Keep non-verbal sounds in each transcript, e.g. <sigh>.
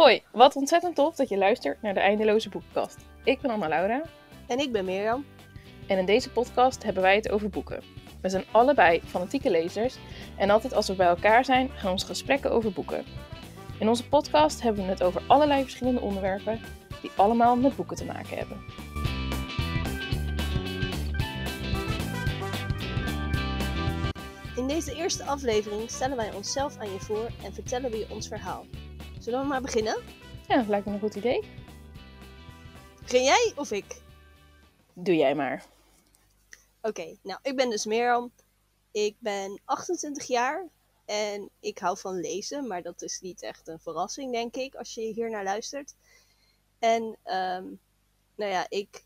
Hoi, wat ontzettend tof dat je luistert naar de Eindeloze Boekenkast. Ik ben Anna-Laura En ik ben Mirjam. en in deze podcast hebben wij het over boeken. We zijn allebei fanatieke lezers en altijd als we bij elkaar zijn gaan onze gesprekken over boeken. In onze podcast hebben we het over allerlei verschillende onderwerpen die allemaal met boeken te maken hebben. In deze eerste aflevering stellen wij onszelf aan je voor en vertellen we je ons verhaal. Zullen we maar beginnen? Ja, dat lijkt me een goed idee. Begin jij of ik? Doe jij maar. Oké, nou, ik ben dus. Ik ben 28 jaar en ik hou van lezen, maar dat is niet echt een verrassing, denk ik, als je hier naar luistert. En, ehm, nou ja, ik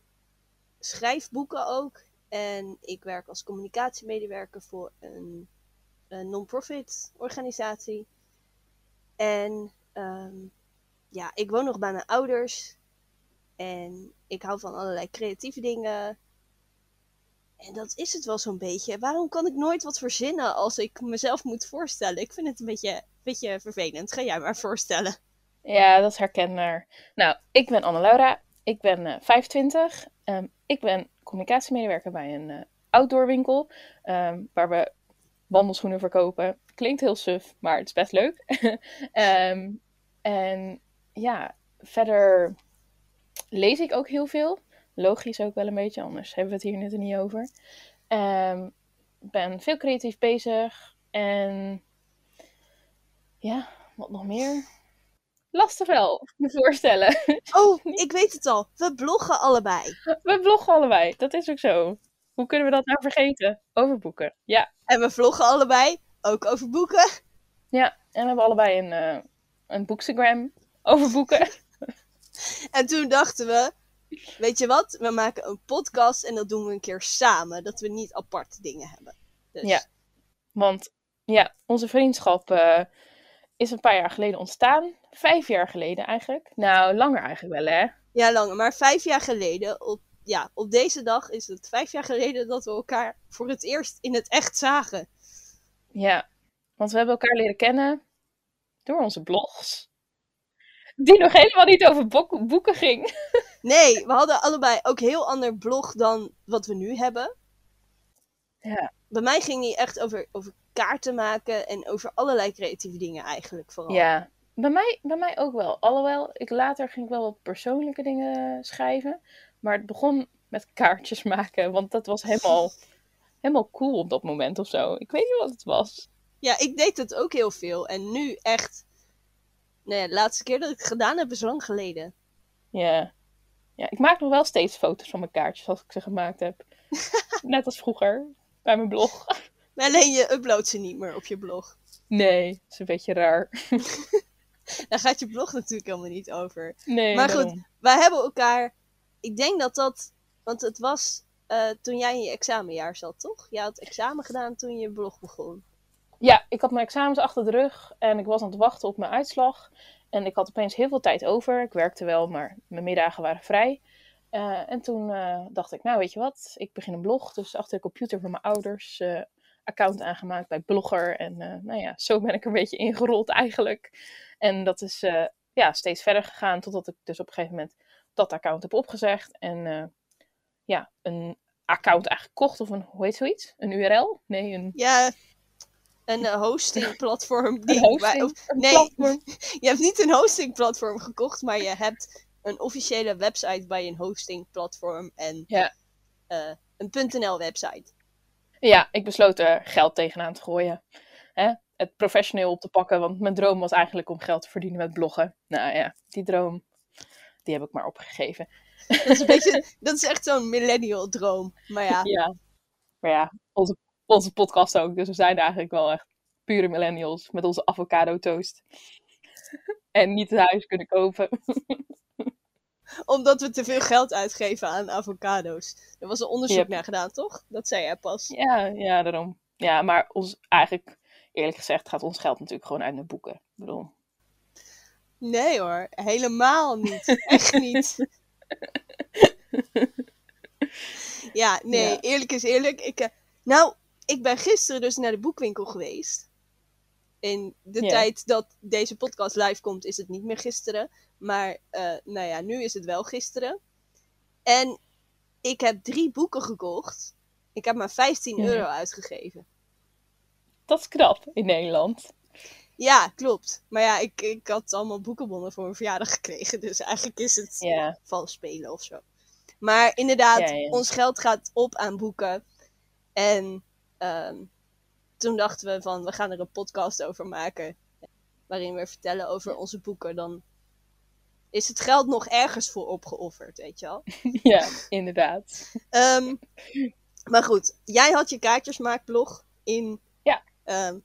schrijf boeken ook en ik werk als communicatiemedewerker voor een, een non-profit organisatie. En, ehm, ja, ik woon nog bij mijn ouders en ik hou van allerlei creatieve dingen. En dat is het wel zo'n beetje. Waarom kan ik nooit wat verzinnen als ik mezelf moet voorstellen? Ik vind het een beetje, beetje vervelend. Ga jij maar voorstellen. Ja, dat is herkenbaar. Nou, ik ben Anne-Laura. Ik ben eh, 25. Ehm, ik ben communicatiemedewerker bij een eh outdoorwinkel. ehm, waar we wandelschoenen verkopen. Klinkt heel suf, maar het is best leuk. <laughs> Ehm, en ja, verder lees ik ook heel veel. Logisch ook wel een beetje, anders hebben we het hier net niet over. Ehm ben veel creatief bezig. En ja, wat nog meer? Lastig wel, me voorstellen. Oh, <laughs> ik weet het al. We bloggen allebei. We bloggen allebei, dat is ook zo. Hoe kunnen we dat nou vergeten? Over boeken. Ja, En we vloggen allebei. Ook over boeken. ja. En we hebben allebei een, eh een boekstagram over boeken. <laughs> En toen dachten we, weet je wat? We maken een podcast en dat doen we een keer samen. Dat we niet aparte dingen hebben. Dus, Ja. Want ja, onze vriendschap eh, is een paar jaar geleden ontstaan. Vijf jaar geleden eigenlijk. Nou, langer eigenlijk wel hè. ja, langer. Maar vijf jaar geleden, op, ja, op deze dag is het vijf jaar geleden dat we elkaar voor het eerst in het echt zagen. Ja, want we hebben elkaar leren kennen door onze blogs. Die nog helemaal niet over boeken ging. <laughs> Nee, we hadden allebei ook heel ander blog dan wat we nu hebben. Ja. Bij mij ging die echt over, over kaarten maken en over allerlei creatieve dingen eigenlijk vooral. Ja, bij mij, bij mij ook wel. Alhoewel, ik later ging ik wel wat persoonlijke dingen schrijven. Maar het begon met kaartjes maken, want dat was helemaal, helemaal cool op dat moment of zo. Ik weet niet wat het was. Ja, ik deed het ook heel veel. En nu echt. Nee, de laatste keer dat ik het gedaan heb is lang geleden. Ja. ja, ik maak nog wel steeds foto's van mijn kaartjes als ik ze gemaakt heb. <laughs> Net als vroeger, bij mijn blog. <laughs> Maar alleen je uploadt ze niet meer op je blog. Nee, dat is een beetje raar. <laughs> Daar gaat je blog natuurlijk helemaal niet over. Nee, Maar goed, daarom. wij hebben elkaar. Ik denk dat dat. Want het was eh, toen jij in je examenjaar zat, toch? Je had examen gedaan toen je blog begon. Ja, ik had mijn examens achter de rug en ik was aan het wachten op mijn uitslag. En ik had opeens heel veel tijd over. Ik werkte wel, maar mijn middagen waren vrij. Eh, en toen eh, dacht ik, nou weet je wat, ik begin een blog. Dus achter de computer van mijn ouders eh, account aangemaakt bij Blogger. En nou ja, zo ben ik een beetje ingerold eigenlijk. En dat is ja, steeds verder gegaan totdat ik dus op een gegeven moment dat account heb opgezegd. En ja, een account eigenlijk kocht of een, hoe heet zoiets? Een URL? Nee, een, Ja, een eh, hostingplatform. Die of- nee, platform. <laughs> je hebt niet een hostingplatform gekocht, maar je hebt een officiële website bij een hostingplatform en Ja. eh, een .nl website. Ja, ik besloot er geld tegenaan te gooien. Hè? Het professioneel op te pakken, want mijn droom was eigenlijk om geld te verdienen met bloggen. Nou ja, die droom, die heb ik maar opgegeven. Dat is, een <laughs> beetje, dat is echt zo'n millennial droom. Maar ja, Ja, maar ja, onze, onze podcast ook. Dus we zijn eigenlijk wel echt pure millennials met onze avocado toast. En niet het huis kunnen kopen. <laughs> omdat we te veel geld uitgeven aan avocado's. Er was een onderzoek Yep. naar gedaan, toch? Dat zei jij pas. Ja, ja, daarom. Ja, maar ons, eigenlijk, eerlijk gezegd, gaat ons geld natuurlijk gewoon uit naar boeken. Ik bedoel, Nee hoor, helemaal niet. Echt niet. <laughs> Ja, nee, Ja. eerlijk is eerlijk. Ik, eh, nou, ik ben gisteren dus naar de boekwinkel geweest. In de tijd dat deze podcast live komt, is het niet meer gisteren. Maar eh, nou ja, nu is het wel gisteren. En ik heb drie boeken gekocht. Ik heb maar 15 Ja. euro uitgegeven. Dat is knap in Nederland. Ja, klopt. Maar ja, ik, ik had allemaal boekenbonnen voor mijn verjaardag gekregen. Dus eigenlijk is het Ja. vals spelen of zo. Maar inderdaad, ja. ons geld gaat op aan boeken. En ehm, toen dachten we van, we gaan er een podcast over maken. Waarin we vertellen over onze boeken. Dan is het geld nog ergens voor opgeofferd, weet je wel. <laughs> Ja, inderdaad. Ehm, maar goed, jij had je kaartjesmaakblog in... Ja. ehm,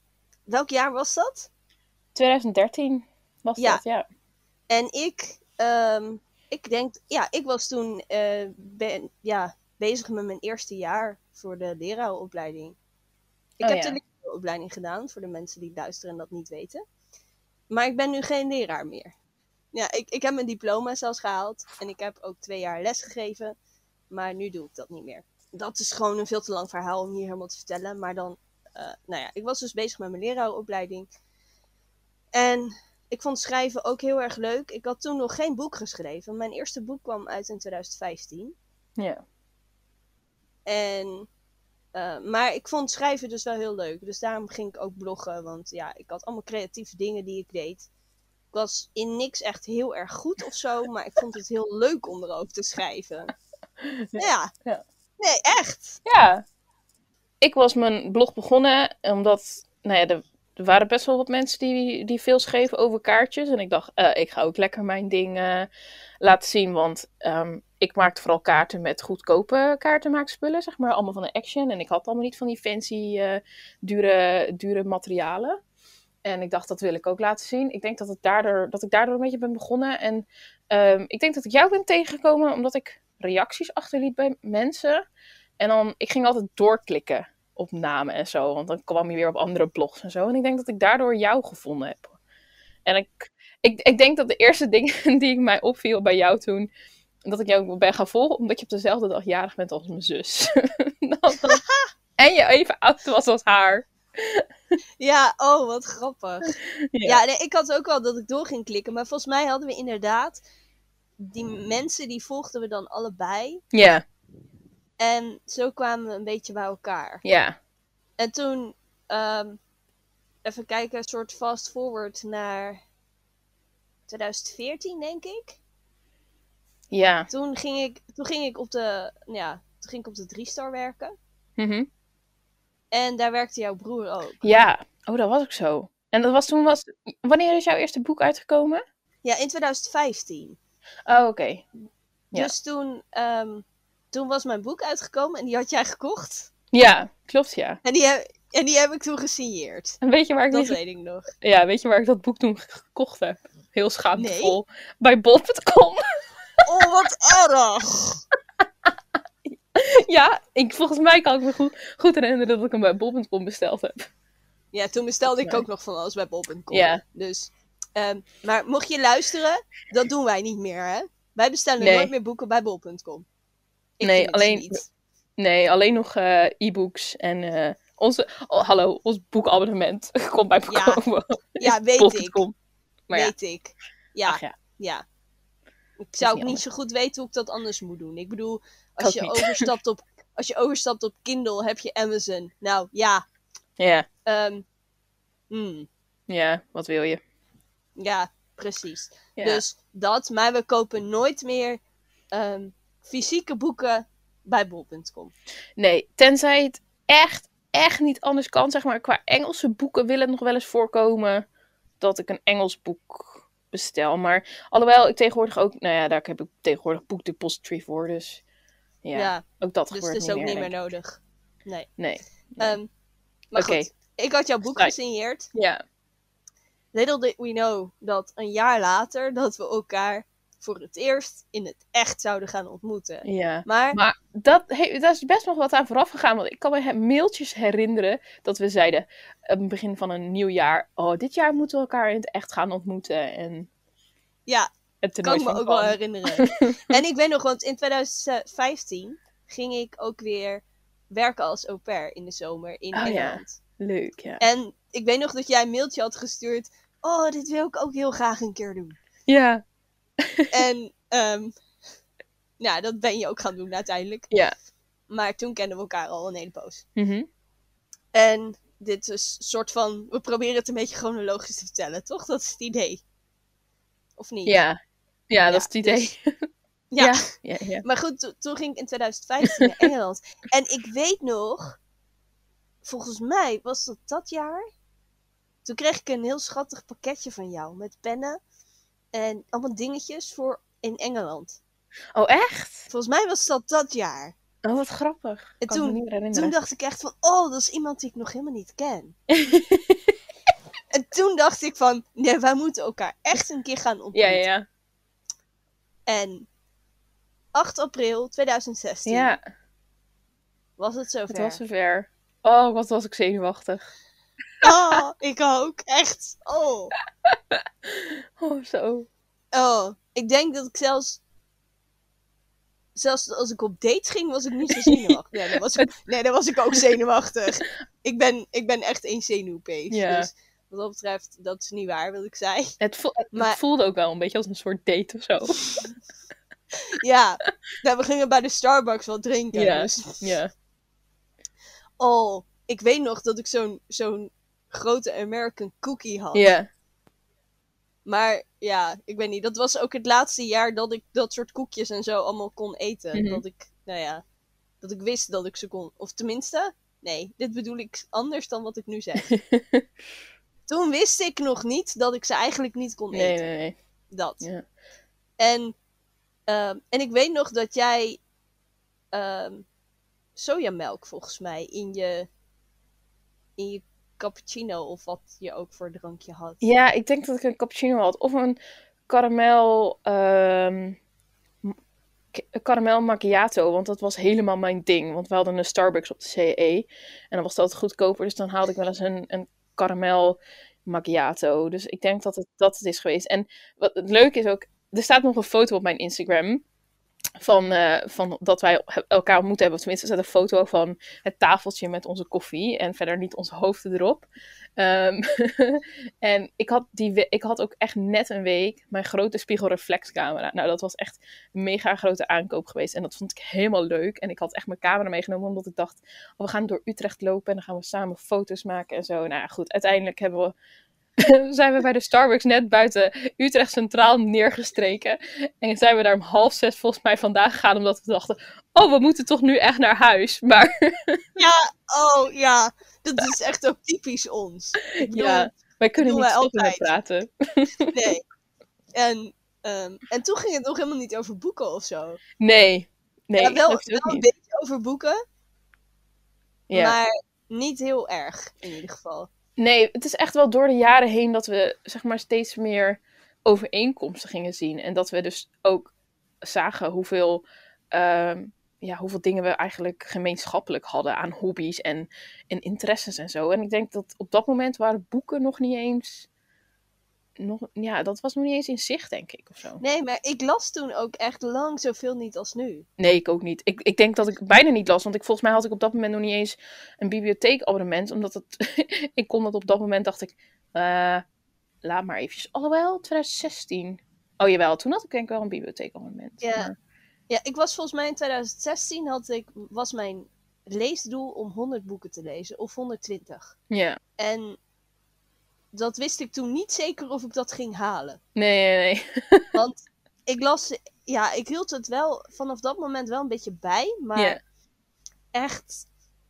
welk jaar was dat? 2013 was Ja. dat, ja. En ik, ik denk, ja, ik was toen eh, ben, ja, bezig met mijn eerste jaar voor de leraaropleiding. Ik Oh, heb ja. de leraaropleiding gedaan, voor de mensen die luisteren en dat niet weten. Maar ik ben nu geen leraar meer. Ja, ik, ik heb mijn diploma zelfs gehaald en ik heb ook twee jaar les gegeven, maar nu doe ik dat niet meer. Dat is gewoon een veel te lang verhaal om hier helemaal te vertellen, maar dan, eh, nou ja, ik was dus bezig met mijn leraaropleiding. En ik vond schrijven ook heel erg leuk. Ik had toen nog geen boek geschreven. Mijn eerste boek kwam uit in 2015. Ja. En, eh, maar ik vond schrijven dus wel heel leuk. Dus daarom ging ik ook bloggen. Want ja, ik had allemaal creatieve dingen die ik deed. Ik was in niks echt heel erg goed of zo. Maar ik vond het heel leuk om erover te schrijven. <laughs> Ja. Ja. Nee, echt. Ja. Ik was mijn blog begonnen omdat, nou ja, er, er waren best wel wat mensen die, die veel schreven over kaartjes. En ik dacht, eh, ik ga ook lekker mijn ding eh, laten zien. Want ehm, ik maakte vooral kaarten met goedkope kaartenmaakspullen, zeg maar. Allemaal van de Action. En ik had allemaal niet van die fancy, eh, dure, dure materialen. En ik dacht, dat wil ik ook laten zien. Ik denk dat, het daardoor, dat ik daardoor een beetje ben begonnen. En ehm, ik denk dat ik jou ben tegengekomen omdat ik reacties achterliet bij mensen. En dan, ik ging altijd doorklikken op namen en zo. Want dan kwam je weer op andere blogs en zo. En ik denk dat ik daardoor jou gevonden heb. En ik, ik, ik denk dat de eerste <laughs> dingen die ik mij opviel bij jou toen... Dat ik jou ben gaan volgen, omdat je op dezelfde dag jarig bent als mijn zus. <laughs> Dat- <laughs> en je even oud was als haar. Ja, oh, wat grappig. Ja. Ja, nee, ik had ook wel dat ik door ging klikken. Maar volgens mij hadden we inderdaad... Die mensen, die volgden we dan allebei. Ja, En zo kwamen we een beetje bij elkaar. ja. En toen, ehm, even kijken, een soort fast forward naar 2014, denk ik. Ja. Toen ging ik, toen ging ik op de, ja, toen ging ik op de drie-star werken. Mhm. En daar werkte jouw broer ook. Ja. Oh, dat was ook zo. En dat was toen was... Wanneer is jouw eerste boek uitgekomen? Ja, in 2015. Oh, oké. Ja. Dus toen, ehm, toen was mijn boek uitgekomen en die had jij gekocht. Ja, klopt ja. En die heb, en die heb ik toen gesigneerd. En weet je waar ik Dat die weet ik nog. Ja, weet je waar ik dat boek toen gekocht heb? Heel schaamtevol. Bij bol.com. <laughs> Oh, wat erg! <laughs> ja, ik, volgens mij kan ik me goed, goed herinneren dat ik hem bij bol.com besteld heb. Ja, toen bestelde ik ook nog van alles bij Bob.com. Ja. Dus, ehm, maar mocht je luisteren, dat doen wij niet meer, hè? Wij bestellen Nee. nooit meer boeken bij Bol.com. Ik Nee, alleen-. Nee, alleen nog eh, e-books en eh, onze... Oh, hallo, ons boekabonnement <laughs> komt bij Ja, <laughs> weet ik. Maar ja, weet ik. Ja, ach ja. ja. Ik zou ook niet zo goed weten hoe ik dat anders moet doen. Ik bedoel, als je, niet. overstapt op, <laughs> als je overstapt op Kindle, heb je Amazon. Nou, ja. Ja, ehm, hmm, ja, wat wil je? ja, precies. Dus dat, maar we kopen nooit meer ehm, fysieke boeken bij bol.com. Nee, tenzij het echt, echt niet anders kan. Zeg maar, qua Engelse boeken wil het nog wel eens voorkomen dat ik een Engels boek bestel. Maar alhoewel ik tegenwoordig ook, nou ja, daar heb ik tegenwoordig boekdepository voor. Dus ja, Ja, ook dat dus gebeurt het is niet ook meer. niet meer nodig. Nee. Nee. Ehm, maar goed, ik had jouw boek gesigneerd. Ja, Little did we know dat een jaar later dat we elkaar voor het eerst in het echt zouden gaan ontmoeten. ja. Maar, Maar dat, he, daar is best nog wat aan vooraf gegaan. Want ik kan me mailtjes herinneren dat we zeiden aan het begin van een nieuw jaar. Oh, dit jaar moeten we elkaar in het echt gaan ontmoeten. En ja, het kan ik me van ook wel herinneren. <laughs> en ik weet nog, want in 2015 ging ik ook weer werken als au pair in de zomer in Oh ja. Engeland. Leuk, ja. En ik weet nog dat jij een mailtje had gestuurd. Oh, dit wil ik ook heel graag een keer doen. Ja. <laughs> en ehm nou, dat ben je ook gaan doen uiteindelijk. Ja. Maar toen kenden we elkaar al een hele poos. Mhm. En dit is een soort van. We proberen het een beetje chronologisch te vertellen, toch? Dat is het idee. Of niet? Ja. Ja, dat Ja, is het idee. dus- <laughs> Ja. ja. ja, ja. Maar goed, to- toen ging ik in 2015 naar <laughs> Engeland. En ik weet nog, volgens mij was dat dat jaar. Toen kreeg ik een heel schattig pakketje van jou met pennen en allemaal dingetjes voor in Engeland. Oh, echt? Volgens mij was dat dat jaar. Oh, wat grappig. En me toen-. Toen dacht ik echt van, oh, dat is iemand die ik nog helemaal niet ken. <laughs> En toen dacht ik van, nee, wij moeten elkaar echt een keer gaan ontmoeten. ja, ja. En 8 april 2016 Ja, was het zover. het was zover. Oh, wat was ik zenuwachtig. Oh, ik ook. Echt. Oh. Oh, zo. Oh. Ik denk dat ik zelfs... Zelfs als ik op date ging, was ik niet zo zenuwachtig. Nee, dan was ik, <laughs> nee, dan was ik ook zenuwachtig. Ik ben, ik ben echt een zenuwpees. Ja. Dus wat dat betreft, dat is niet waar, wat ik zei. Het, vo- het Maar- voelde ook wel een beetje als een soort date of zo. <laughs> Ja, nou, we gingen bij de Starbucks wat drinken. Ja. Dus. Ja. Oh, ik weet nog dat ik zo'n zo'n grote American cookie had. Ja. Maar ja, ik weet niet. Dat was ook het laatste jaar dat ik dat soort koekjes en zo allemaal kon eten. Mhm. Dat ik, nou ja, dat ik wist dat ik ze kon. Of tenminste, nee, dit bedoel ik anders dan wat ik nu zeg. <laughs> Toen wist ik nog niet dat ik ze eigenlijk niet kon Nee, eten. nee, nee. Dat. Ja. En, ehm, en ik weet nog dat jij ehm, sojamelk volgens mij in je, in je cappuccino of wat je ook voor drankje had. Ja, ik denk dat ik een cappuccino had. Of een caramel, ehm, m- k- een caramel macchiato. Want dat was helemaal mijn ding. Want we hadden een Starbucks op de CE. En dan was dat goedkoper. Dus dan haalde ik wel eens een, een caramel macchiato. Dus ik denk dat het, dat het is geweest. En wat het leuke is ook... Er staat nog een foto op mijn Instagram... Van, eh, van dat wij elkaar ontmoet hebben. Tenminste, er een foto van het tafeltje met onze koffie. En verder niet onze hoofden erop. Ehm, <laughs> en ik had, die, ik had ook echt net een week mijn grote spiegelreflexcamera. Nou, dat was echt een mega grote aankoop geweest. En dat vond ik helemaal leuk. En ik had echt mijn camera meegenomen, omdat ik dacht... Oh, we gaan door Utrecht lopen en dan gaan we samen foto's maken en zo. Nou ja, goed. Uiteindelijk hebben we... <laughs> zijn we bij de Starbucks net buiten Utrecht Centraal neergestreken. En zijn we daar om half zes volgens mij vandaan gegaan, omdat we dachten... Oh, we moeten toch nu echt naar huis. Maar <laughs> Ja, oh ja, dat is echt ook typisch ons. Bedoel, ja, wij kunnen niet wij stoppen met altijd. praten. <laughs> nee. En, ehm, en toen ging het nog helemaal niet over boeken of zo. Nee. Nee, ja, wel, wel een niet. beetje over boeken, Ja. maar niet heel erg in ieder geval. Nee, het is echt wel door de jaren heen dat we zeg maar steeds meer overeenkomsten gingen zien. En dat we dus ook zagen hoeveel, ehm, ja, hoeveel dingen we eigenlijk gemeenschappelijk hadden aan hobby's en, en interesses en zo. En ik denk dat op dat moment waren boeken nog niet eens. Nog, ja, dat was nog niet eens in zicht, denk ik, of zo. Nee, maar ik las toen ook echt lang zoveel niet als nu. Nee, ik ook niet. Ik, ik denk dat ik bijna niet las, want ik, volgens mij had ik op dat moment nog niet eens een bibliotheekabonnement, omdat het, <laughs> ik kon dat op dat moment, dacht ik, eh, laat maar eventjes. Alhoewel, 2016. Oh jawel, toen had ik denk ik wel een bibliotheekabonnement. Ja. Maar- Ja, ik was volgens mij in 2016 had ik, was mijn leesdoel om 100 boeken te lezen, of 120. ja. En dat wist ik toen niet zeker of ik dat ging halen. Nee, nee, nee. <laughs> Want ik las, ja, ik hield het wel vanaf dat moment wel een beetje bij, maar echt,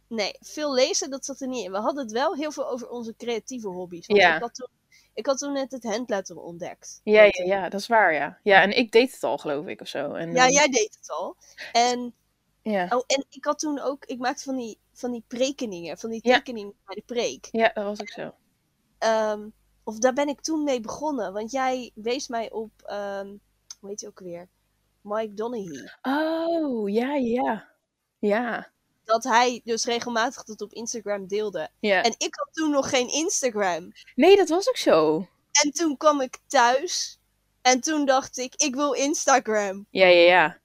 nee, veel lezen, dat zat er niet in. We hadden het wel heel veel over onze creatieve hobby's. Want ik, had toen, ik had toen net het handletter ontdekt. Ja, ja, ja, dat is waar, ja. Ja, en ik deed het al, geloof ik, of zo. En, Ja, eh, jij deed het al. En, ja. oh, en ik had toen ook, ik maakte van die, van die prekeningen, van die Ja. tekeningen bij de preek. ja, dat was ook zo. Ehm, of daar ben ik toen mee begonnen, want jij wees mij op, ehm, hoe heet hij ook weer? Mike Donaghy. Oh, ja, ja. Ja, Dat hij dus regelmatig dat op Instagram deelde. ja. En ik had toen nog geen Instagram. Nee, dat was ook zo. En toen kwam ik thuis. En toen dacht ik, ik wil Instagram. Ja, ja, ja.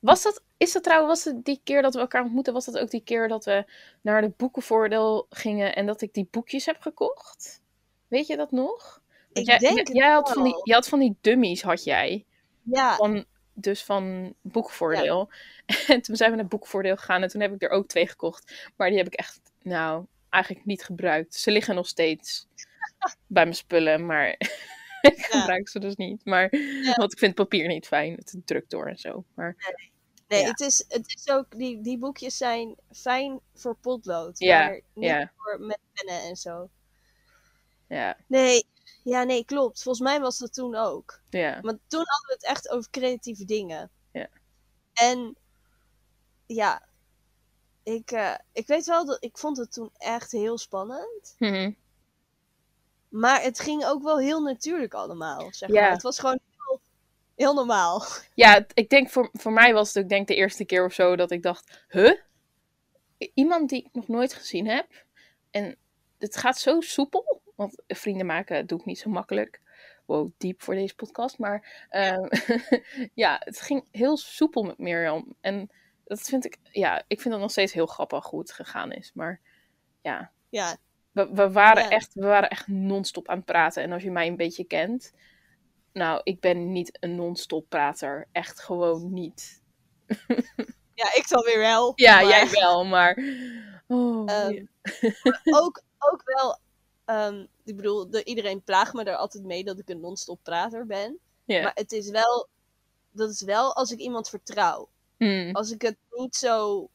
Was dat, is dat trouwens, was het die keer dat we elkaar ontmoetten, was dat ook die keer dat we naar de boekenvoordeel gingen en dat ik die boekjes heb gekocht? Weet je dat nog? Ik jij, denk had van die, je had van die dummies, had jij. Ja, Van, dus van boekvoordeel. <laughs> En toen zijn we naar boekvoordeel gegaan en toen heb ik er ook twee gekocht. Maar die heb ik echt, nou, eigenlijk niet gebruikt. Ze liggen nog steeds <laughs> bij mijn spullen, maar <laughs> ik gebruik ze dus niet. Maar, Want ik vind papier niet fijn. Het drukt door en zo. Maar nee, ja. het, is, het is ook, die, die boekjes zijn fijn voor potlood, Ja, maar niet ja. voor met pennen en zo. Ja, Nee, ja, nee, klopt. Volgens mij was dat toen ook. ja, Maar toen hadden we het echt over creatieve dingen. Ja. En ja, ik, eh, ik weet wel dat ik vond het toen echt heel spannend. Mhm. Maar het ging ook wel heel natuurlijk allemaal. Zeg Ja. maar. Het was gewoon heel, heel normaal. ja ik denk voor, voor mij was het ook denk de eerste keer of zo dat ik dacht, huh? Iemand die ik nog nooit gezien heb. En het gaat zo soepel. Want vrienden maken doe ik niet zo makkelijk. Wow, diep voor deze podcast. Maar ehm, <laughs> ja, het ging heel soepel met Mirjam. En dat vind ik, ja, ik vind het nog steeds heel grappig hoe het gegaan is. Maar ja, Ja, we, we, waren, Ja. echt, we waren echt non-stop aan het praten. En als je mij een beetje kent. Nou, ik ben niet een non-stop prater. Echt gewoon niet. <laughs> ja ik dan weer wel. Ja, maar jij wel, maar. Oh, Ehm, ja. <laughs> ook, ook wel, ehm, ik bedoel, de, iedereen plaagt me er altijd mee dat ik een non-stop prater ben. Maar het is wel, dat is wel als ik iemand vertrouw. Mm. Als ik het niet zo.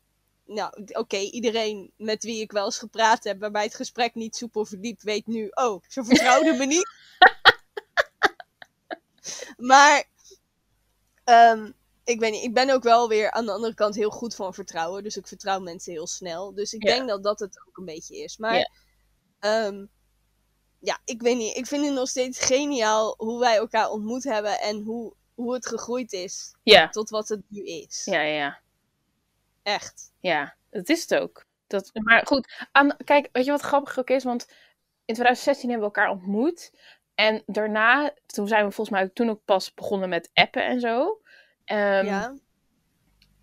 Nou, oké, iedereen met wie ik wel eens gepraat heb, waarbij het gesprek niet soepel verliep, weet nu, oh, ze <laughs> vertrouwde me niet. maar, ehm, ik, weet niet, ik ben ook wel weer aan de andere kant heel goed van vertrouwen, dus ik vertrouw mensen heel snel. Dus ik denk dat dat het ook een beetje is. Maar, ehm, ja, ik weet niet, ik vind het nog steeds geniaal hoe wij elkaar ontmoet hebben en hoe, hoe het gegroeid is Ja, tot wat het nu is. ja, ja, ja. Echt. Ja, dat is het ook. Dat, maar goed, aan, kijk, weet je wat grappig ook is? Want in 2016 hebben we elkaar ontmoet. En daarna, toen zijn we volgens mij ook toen ook pas begonnen met appen en zo. Ehm, ja.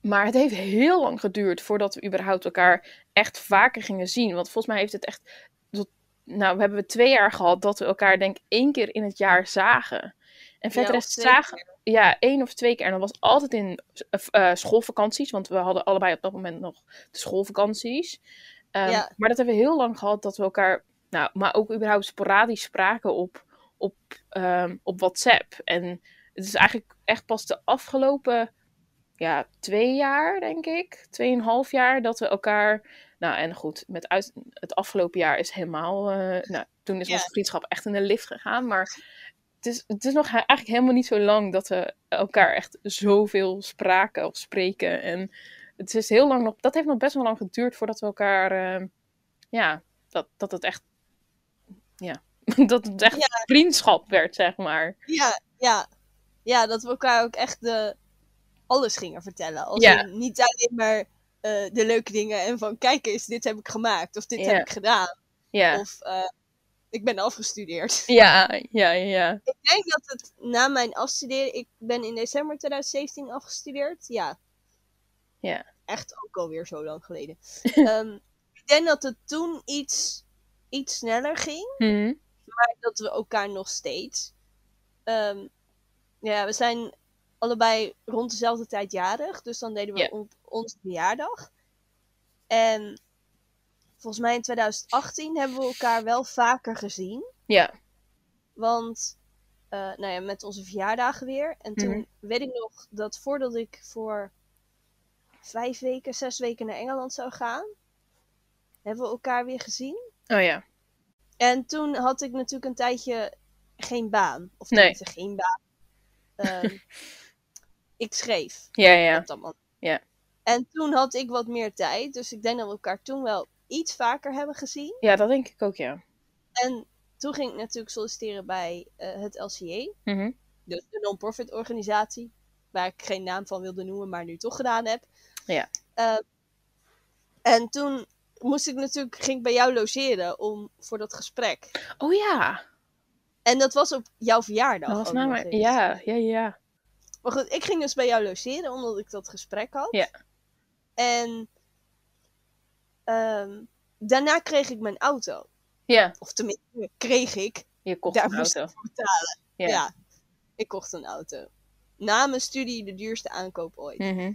Maar het heeft heel lang geduurd voordat we überhaupt elkaar echt vaker gingen zien. Want volgens mij heeft het echt. Nou, we hebben twee jaar gehad dat we elkaar, denk ik, één keer in het jaar zagen. En verder Ja, zagen. Ja, één of twee keer. En dat was altijd in eh, schoolvakanties. Want we hadden allebei op dat moment nog de schoolvakanties. Ehm, Ja. Maar dat hebben we heel lang gehad dat we elkaar. Nou, maar ook überhaupt sporadisch spraken op, op, ehm, op WhatsApp. En het is eigenlijk echt pas de afgelopen ja, twee jaar, denk ik. Tweeënhalf jaar dat we elkaar. Nou, en goed, met uit, het afgelopen jaar is helemaal. eh, nou, toen is onze vriendschap echt in de lift gegaan. Maar het is, het is nog eigenlijk helemaal niet zo lang dat we elkaar echt zoveel spraken of spreken. En het is heel lang nog. Dat heeft nog best wel lang geduurd voordat we elkaar. eh, ja, dat, dat het echt. Ja, <laughs> dat het echt Ja. vriendschap werd, zeg maar. Ja, ja. Ja, dat we elkaar ook echt de, alles gingen vertellen. Als Ja. niet alleen maar de leuke dingen en van kijk eens, dit heb ik gemaakt of dit heb ik gedaan. Ja, Of eh, ik ben afgestudeerd. <laughs> ja, ja, ja. ik denk dat het na mijn afstuderen, ik ben in december 2017 afgestudeerd. Ja. Ja. Echt ook alweer zo lang geleden. <laughs> Ehm, ik denk dat het toen iets, iets sneller ging. Mhm. maar dat we elkaar nog steeds. Ehm, ja, we zijn allebei rond dezelfde tijd jarig, dus dan deden we op onze verjaardag. En volgens mij in 2018 hebben we elkaar wel vaker gezien, Ja, want eh, nou ja, met onze verjaardagen weer. En toen Mhm. weet ik nog dat voordat ik voor vijf weken, zes weken naar Engeland zou gaan, hebben we elkaar weer gezien. oh ja. En toen had ik natuurlijk een tijdje geen baan. Of Nee. geen baan. Ehm, <laughs> ik schreef Ja, ja. op dat moment. Ja. En toen had ik wat meer tijd. Dus ik denk dat we elkaar toen wel iets vaker hebben gezien. Ja, dat denk ik ook, ja. En toen ging ik natuurlijk solliciteren bij eh, het LCA. Mhm. Dus de non-profit organisatie. Waar ik geen naam van wilde noemen, maar nu toch gedaan heb. Ja. Eh, en toen moest ik natuurlijk, ging ik bij jou logeren om, voor dat gesprek. Oh ja, En dat was op jouw verjaardag. dat was eens. Ja, ja, ja. Maar goed, ik ging dus bij jou logeren omdat ik dat gesprek had. Ja. En ehm, daarna kreeg ik mijn auto. Ja, Of tenminste, kreeg ik. je kocht Daar een moest auto. ik betalen. Ja. Ja. ik kocht een auto. Na mijn studie de duurste aankoop ooit. Mhm.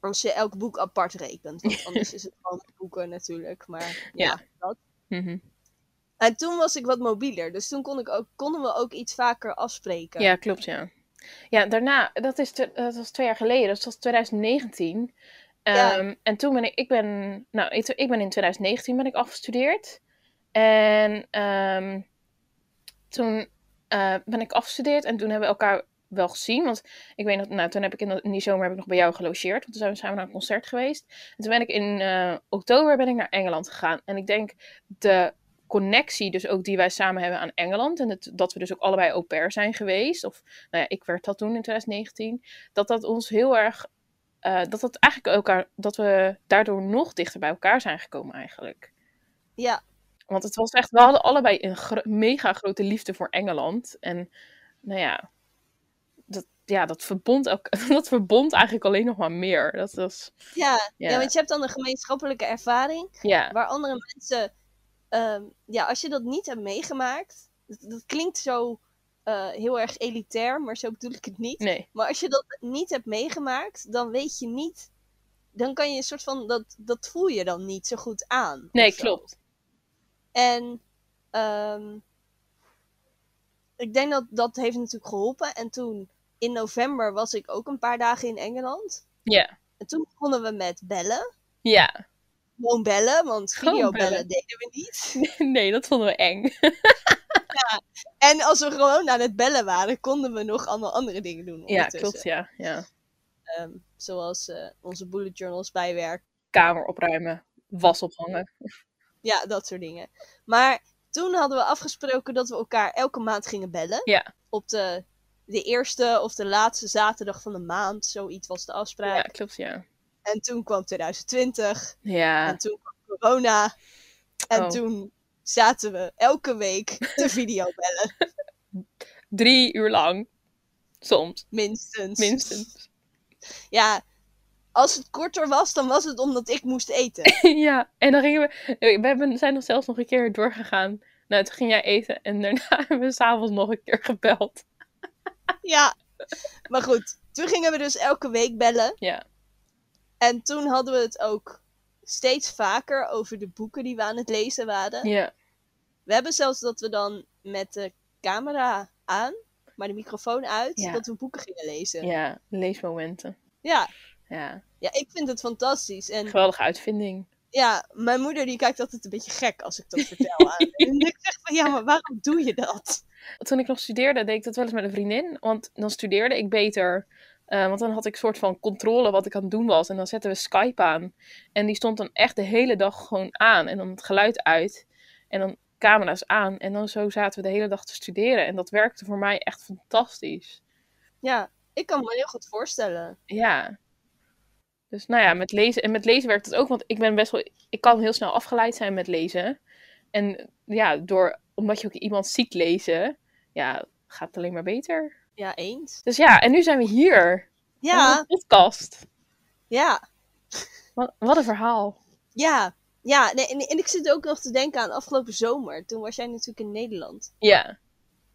Als je elk boek apart rekent. Want anders is het <laughs> gewoon boeken natuurlijk. Maar ja, Ja. dat. Mhm. En toen was ik wat mobieler. Dus toen kon ik ook, konden we ook iets vaker afspreken. Ja, klopt, ja. Ja, daarna, dat, is te- dat was twee jaar geleden, dat was 2019. Ja. Ehm, En toen ben ik, ik ben, nou, ik, ik ben in 2019 ben ik afgestudeerd. En ehm, toen eh, ben ik afgestudeerd en toen hebben we elkaar wel gezien. Want ik weet nog, nou, toen heb ik in, de- in die zomer heb ik nog bij jou gelogeerd. Want toen zijn we samen naar een concert geweest. En toen ben ik in eh, oktober ben ik naar Engeland gegaan. En ik denk de connectie dus ook die wij samen hebben aan Engeland. En het, dat we dus ook allebei au pair zijn geweest. Of nou ja, ik werd dat toen in 2019. Dat dat ons heel erg. eh, dat dat eigenlijk elkaar. Dat we daardoor nog dichter bij elkaar zijn gekomen eigenlijk. Ja, Want het was echt. We hadden allebei een gro- mega grote liefde voor Engeland. En nou ja. Dat, ja, dat verbond, elk, <laughs> dat verbond eigenlijk alleen nog maar meer. Dat was. ja. Ja. ja. want je hebt dan een gemeenschappelijke ervaring. Ja, Waar andere mensen. Ehm, ja, als je dat niet hebt meegemaakt. Dat, dat klinkt zo eh, heel erg elitair, maar zo bedoel ik het niet. nee. Maar als je dat niet hebt meegemaakt, dan weet je niet. Dan kan je een soort van. Dat, dat voel je dan niet zo goed aan. Nee, klopt. En ehm, ik denk dat dat heeft natuurlijk geholpen. En toen in november was ik ook een paar dagen in Engeland. Ja, En toen begonnen we met bellen. ja. Gewoon bellen, want videobellen bellen. deden we niet. <laughs> Nee, dat vonden we eng. <laughs> En als we gewoon aan het bellen waren, konden we nog allemaal andere dingen doen. Ja, klopt, ja. ja. Ehm, zoals eh, onze bullet journals bijwerken. Kamer opruimen, was ophangen. <laughs> Ja, dat soort dingen. Maar toen hadden we afgesproken dat we elkaar elke maand gingen bellen. Ja. Op de, de eerste of de laatste zaterdag van de maand. Zoiets was de afspraak. Ja, klopt, ja. En toen kwam 2020. Ja, En toen kwam corona. En Oh. toen zaten we elke week te <laughs> videobellen. drie uur lang. Soms, Minstens. minstens. Ja, als het korter was, dan was het omdat ik moest eten. <laughs> ja, en dan gingen we... We hebben, zijn nog zelfs nog een keer doorgegaan. Nou, toen ging jij eten en daarna <laughs> hebben we s'avonds nog een keer gebeld. ja. Maar goed, toen gingen we dus elke week bellen. Ja, En toen hadden we het ook steeds vaker over de boeken die we aan het lezen waren. ja, We hebben zelfs dat we dan met de camera aan, maar de microfoon uit, Ja. dat we boeken gingen lezen. Ja. ja, leesmomenten. ja. Ja, ik vind het fantastisch. En geweldige uitvinding. ja, mijn moeder die kijkt altijd een beetje gek als ik dat vertel aan. <laughs> En ik zeg van, ja, maar waarom doe je dat? Toen ik nog studeerde, deed ik dat wel eens met een vriendin. Want dan studeerde ik beter. Eh, want dan had ik soort van controle wat ik aan het doen was. En dan zetten we Skype aan. En die stond dan echt de hele dag gewoon aan. En dan het geluid uit. En dan camera's aan. En dan zo zaten we de hele dag te studeren. En dat werkte voor mij echt fantastisch. Ja, ik kan me heel goed voorstellen. Ja. Dus nou ja, met lezen. En met lezen werkt het ook. Want ik ben best wel. Ik kan heel snel afgeleid zijn met lezen. En ja, door, omdat je ook iemand ziet lezen. Ja, gaat het alleen maar beter. Ja, eens. Dus ja, en nu zijn we hier. Ja, Een podcast. ja, Wat, wat een verhaal. ja. Ja, nee, en, en ik zit ook nog te denken aan afgelopen zomer. Toen was jij natuurlijk in Nederland. Ja,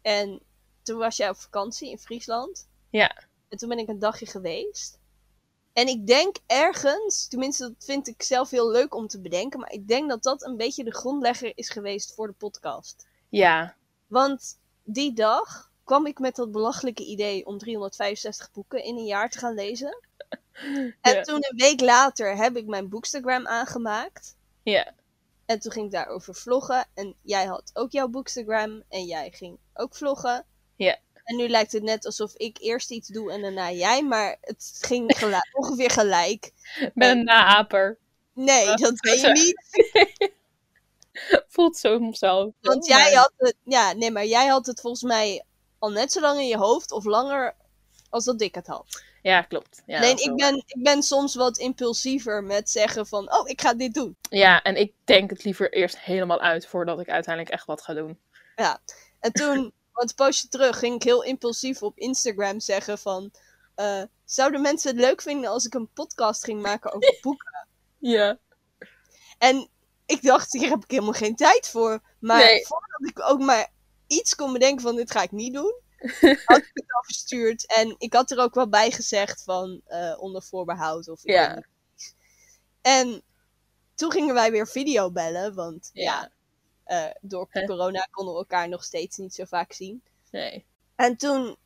En toen was jij op vakantie in Friesland. Ja. En toen ben ik een dagje geweest. En ik denk ergens, tenminste dat vind ik zelf heel leuk om te bedenken, maar ik denk dat dat een beetje de grondlegger is geweest voor de podcast. ja, Want die dag kwam ik met dat belachelijke idee om 365 boeken in een jaar te gaan lezen. <laughs> En Ja. toen een week later heb ik mijn Bookstagram aangemaakt. ja, En toen ging ik daarover vloggen. En jij had ook jouw Bookstagram. En jij ging ook vloggen. Ja. En nu lijkt het net alsof ik eerst iets doe en daarna jij. Maar het ging <laughs> gelijk, ongeveer gelijk. ik ben een naaper. Nee, dat ben je niet. <laughs> Voelt zo zo. Want jij had het... Ja, nee, maar jij had het volgens mij al net zo lang in je hoofd. Of langer als dat ik het had. Ja, klopt. Ja, Alleen ik ben, ik ben soms wat impulsiever met zeggen van... Oh, ik ga dit doen. Ja, en ik denk het liever eerst helemaal uit voordat ik uiteindelijk echt wat ga doen. En toen <laughs> Want een poosje terug ging ik heel impulsief op Instagram zeggen van... eh, zouden mensen het leuk vinden als ik een podcast ging maken over <laughs> boeken? Ja. En ik dacht, hier heb ik helemaal geen tijd voor. Maar Nee. voordat ik ook maar iets kon bedenken van dit ga ik niet doen, <laughs> had ik het al verstuurd. En ik had er ook wel bij gezegd van eh, onder voorbehoud of Ja. En toen gingen wij weer video bellen, want ja, Ja. eh, door corona konden we elkaar nog steeds niet zo vaak zien. Nee. En toen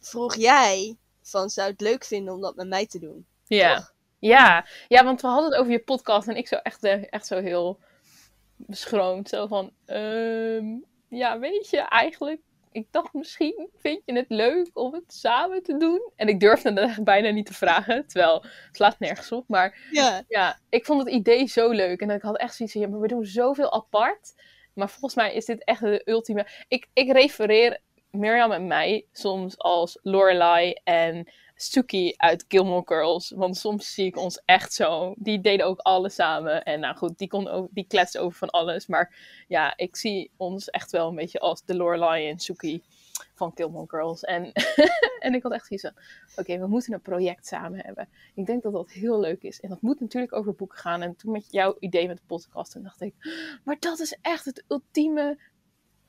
vroeg jij van zou het leuk vinden om dat met mij te doen? Ja. Toch? Ja. ja, want we hadden het over je podcast en ik zo echt, eh, echt zo heel beschroomd. Zo van, ehm, ja, weet je, eigenlijk, ik dacht misschien vind je het leuk om het samen te doen. En ik durfde echt bijna niet te vragen, terwijl het slaat nergens op. Maar Ja, ja, ik vond het idee zo leuk. En ik had echt zoiets van, ja, maar we doen zoveel apart. Maar volgens mij is dit echt de ultieme... Ik, ik refereer Mirjam en mij soms als Lorelai en Suki uit Gilmore Girls. Want soms zie ik ons echt zo. Die deden ook alles samen. En nou goed, die, kon die kletste over van alles. Maar ja, ik zie ons echt wel een beetje als de Lorelai en Suki van Gilmore Girls. En, <laughs> en ik had echt zoiets van, oké, we moeten een project samen hebben. Ik denk dat dat heel leuk is. En dat moet natuurlijk over boeken gaan. En toen met jouw idee met de podcast, dacht ik, maar dat is echt het ultieme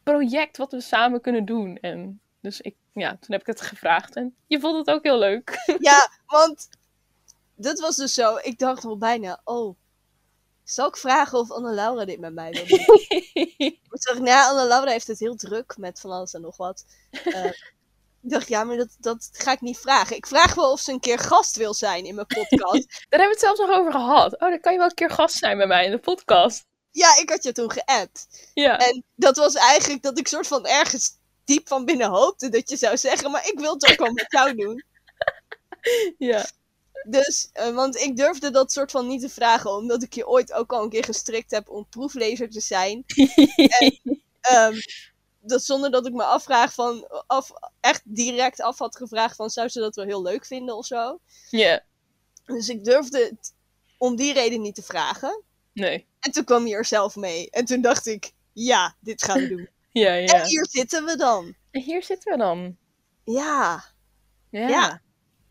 project wat we samen kunnen doen. En dus ik, ja, toen heb ik het gevraagd. En je vond het ook heel leuk. <laughs> ja, want dat was dus zo. Ik dacht al bijna, oh, zal ik vragen of Anne Laura dit met mij wil doen? Dacht <laughs> ik, nou, Anne Laura heeft het heel druk met van alles en nog wat. Eh, ik dacht, ja, maar dat, dat ga ik niet vragen. Ik vraag wel of ze een keer gast wil zijn in mijn podcast. <laughs> Daar hebben we het zelfs nog over gehad. Oh, dan kan je wel een keer gast zijn bij mij in de podcast. ja, ik had je toen geappt. Ja. En dat was eigenlijk dat ik soort van ergens diep van binnen hoopte dat je zou zeggen, maar ik wil het ook wel met jou doen. <laughs> ja. Dus, eh, want ik durfde dat soort van niet te vragen, omdat ik je ooit ook al een keer gestrikt heb om proeflezer te zijn. <laughs> Ehm, dat zonder dat ik me afvraag van, af, echt direct af had gevraagd van, zou ze dat wel heel leuk vinden of zo? Ja. Dus ik durfde het om die reden niet te vragen. Nee. En toen kwam je er zelf mee. En toen dacht ik, ja, dit gaan we doen. Ja, ja. En hier zitten we dan. En hier zitten we dan. Ja, Ja. ja.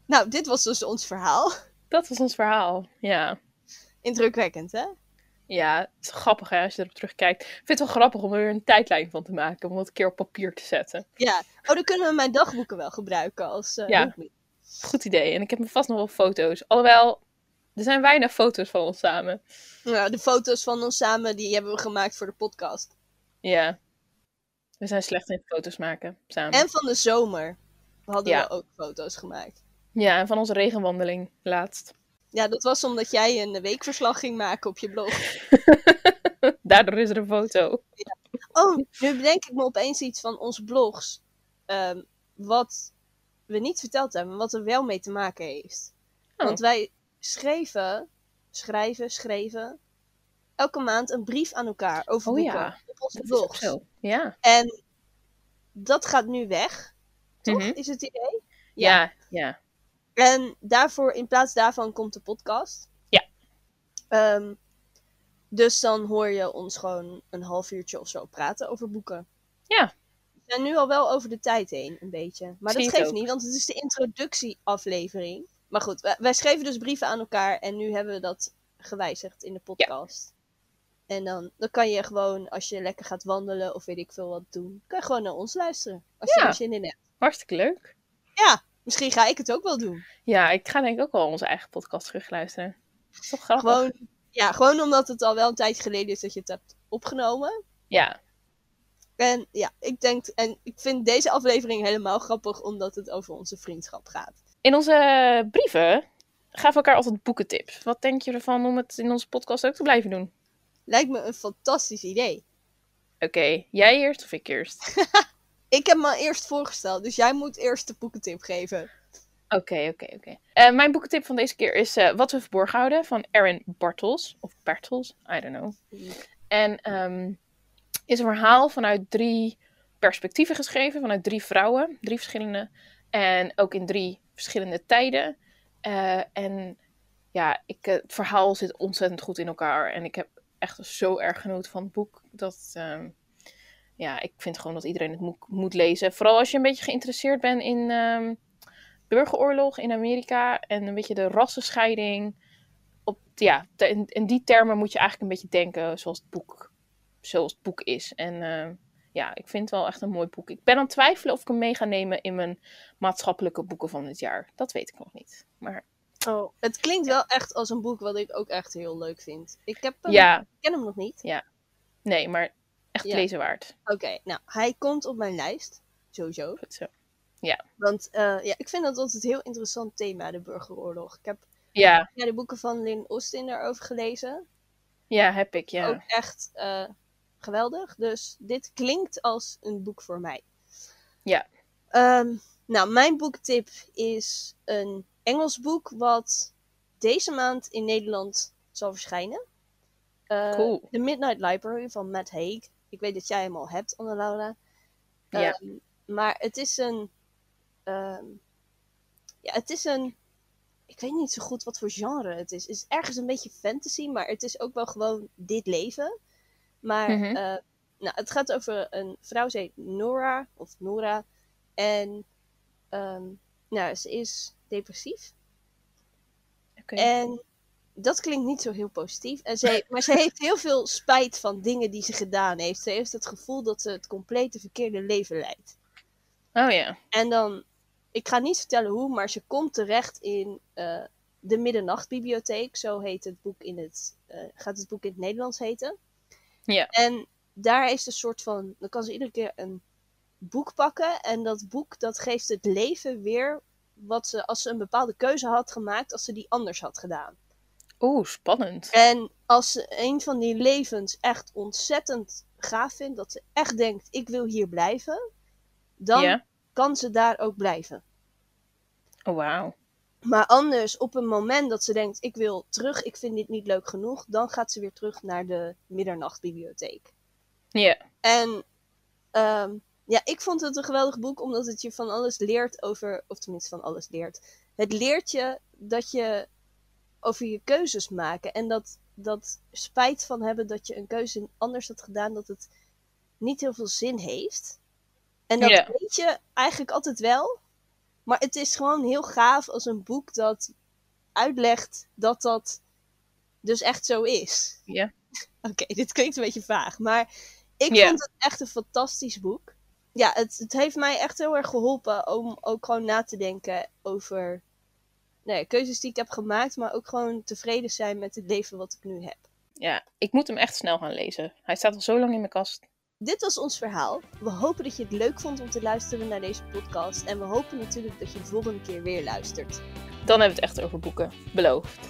Nou, dit was dus ons verhaal. Dat was ons verhaal. Ja. Indrukwekkend, hè? Ja, het is grappig hè, als je erop terugkijkt. Ik vind het wel grappig om er een tijdlijn van te maken. Om dat een keer op papier te zetten. Ja. Oh, dan kunnen we mijn dagboeken wel gebruiken als eh Ja. Goed idee. En ik heb me vast nog wel foto's. Alhoewel, er zijn weinig foto's van ons samen. Nou, de foto's van ons samen, die hebben we gemaakt voor de podcast. Ja. We zijn slecht in foto's maken samen. En van de zomer hadden Ja. we ook foto's gemaakt. Ja, en van onze regenwandeling laatst. Ja, dat was omdat jij een weekverslag ging maken op je blog. <laughs> Daardoor is er een foto. Oh, nu bedenk ik me opeens iets van onze blogs. ehm, wat we niet verteld hebben, wat er wel mee te maken heeft. Oh. Want wij schreven, schrijven, schreven, elke maand een brief aan elkaar over Oh boeken ja, onze zo. Ja. En dat gaat nu weg, toch? Mhm. Is het idee? Ja, ja. En daarvoor, in plaats daarvan komt de podcast. Ja. Ehm, dus dan hoor je ons gewoon een half uurtje of zo praten over boeken. Ja. We zijn nu al wel over de tijd heen, een beetje. Maar Zie dat geeft ook. niet, want het is de introductieaflevering. Maar goed, wij, wij schreven dus brieven aan elkaar en nu hebben we dat gewijzigd in de podcast. En dan, dan kan je gewoon, als je lekker gaat wandelen of weet ik veel wat doen, kan je gewoon naar ons luisteren. Als je Ja. er zin in hebt. Hartstikke leuk. Ja, misschien ga ik het ook wel doen. Ja, ik ga denk ik ook wel onze eigen podcast terugluisteren. Dat is toch grappig? Gewoon, ja, gewoon omdat het al wel een tijd geleden is dat je het hebt opgenomen. Ja. En ja, ik denk, en ik vind deze aflevering helemaal grappig omdat het over onze vriendschap gaat. In onze brieven gaven we elkaar altijd boekentips. Wat denk je ervan om het in onze podcast ook te blijven doen? Lijkt me een fantastisch idee. Oké, jij eerst of ik eerst? <laughs> Ik heb me eerst voorgesteld, dus jij moet eerst de boekentip geven. Oké, oké, oké. Eh, Mijn boekentip van deze keer is eh, Wat we verborgen houden van Erin Bartels. Of Bartels, I don't know. En ehm, is een verhaal vanuit drie perspectieven geschreven. Vanuit drie vrouwen, drie verschillende. En ook in drie verschillende tijden. Eh, en ja, ik, het verhaal zit ontzettend goed in elkaar. En ik heb echt zo erg genoten van het boek. Dat, ehm, ja, ik vind gewoon dat iedereen het moet, moet lezen. Vooral als je een beetje geïnteresseerd bent in ehm, burgeroorlog in Amerika en een beetje de rassenscheiding. Op, ja, in, in die termen moet je eigenlijk een beetje denken zoals het boek, zoals het boek is. En ehm, ja, ik vind het wel echt een mooi boek. Ik ben aan het twijfelen of ik hem mee ga nemen in mijn maatschappelijke boeken van dit jaar. Dat weet ik nog niet. Maar Oh, het klinkt wel echt als een boek wat ik ook echt heel leuk vind. Ik heb hem, ja, ik ken hem nog niet. nee, maar echt Ja. lezen waard. Oké, nou, hij komt op mijn lijst. Sowieso. Goed zo. Want eh, ja, ik vind dat altijd een heel interessant thema, de burgeroorlog. Ik heb Ja, ja, de boeken van Lynn Austin daarover gelezen. ja, heb ik, ja. Ook echt eh, geweldig. Dus dit klinkt als een boek voor mij. Ja. Ehm, nou, mijn boektip is een Engels boek wat deze maand in Nederland zal verschijnen. Cool. The Midnight Library van Matt Haig. Ik weet dat jij hem al hebt, Anne-Laura. Ja. Ehm, maar het is een... ehm, ja, het is een... Ik weet niet zo goed wat voor genre het is. Het is ergens een beetje fantasy, maar het is ook wel gewoon dit leven. Maar Mhm. eh, nou, het gaat over een vrouw, ze heet Nora, of Nora. En ehm, nou, ze is depressief. En dat klinkt niet zo heel positief. En ze, maar ze heeft heel veel spijt van dingen die ze gedaan heeft. Ze heeft het gevoel dat ze het complete verkeerde leven leidt. Oh ja. En dan, ik ga niet vertellen hoe, maar ze komt terecht in eh, de Middernachtbibliotheek. Zo heet het boek in het, eh, gaat het boek in het Nederlands heten. Ja. En daar is een soort van, dan kan ze iedere keer een boek pakken. En dat boek, dat geeft het leven weer wat ze, als ze een bepaalde keuze had gemaakt, als ze die anders had gedaan. Oeh, spannend. En als ze een van die levens echt ontzettend gaaf vindt, dat ze echt denkt, ik wil hier blijven, dan kan ze daar ook blijven. Oh, wauw. Maar anders, op een moment dat ze denkt, ik wil terug, ik vind dit niet leuk genoeg, dan gaat ze weer terug naar de middernachtbibliotheek. Ja. En ehm, ja, ik vond het een geweldig boek, omdat het je van alles leert over, of tenminste van alles leert. Het leert je dat je over je keuzes maken en dat, dat spijt van hebben dat je een keuze anders had gedaan, dat het niet heel veel zin heeft. En dat weet je eigenlijk altijd wel. Maar het is gewoon heel gaaf als een boek dat uitlegt dat dat dus echt zo is. Ja. <laughs> Oké, dit klinkt een beetje vaag, maar ik vond het echt een fantastisch boek. Ja, het, het heeft mij echt heel erg geholpen om ook gewoon na te denken over nou ja, keuzes die ik heb gemaakt, maar ook gewoon tevreden zijn met het leven wat ik nu heb. Ja, ik moet hem echt snel gaan lezen. Hij staat al zo lang in mijn kast. Dit was ons verhaal. We hopen dat je het leuk vond om te luisteren naar deze podcast. En we hopen natuurlijk dat je de volgende keer weer luistert. Dan hebben we het echt over boeken. Beloofd.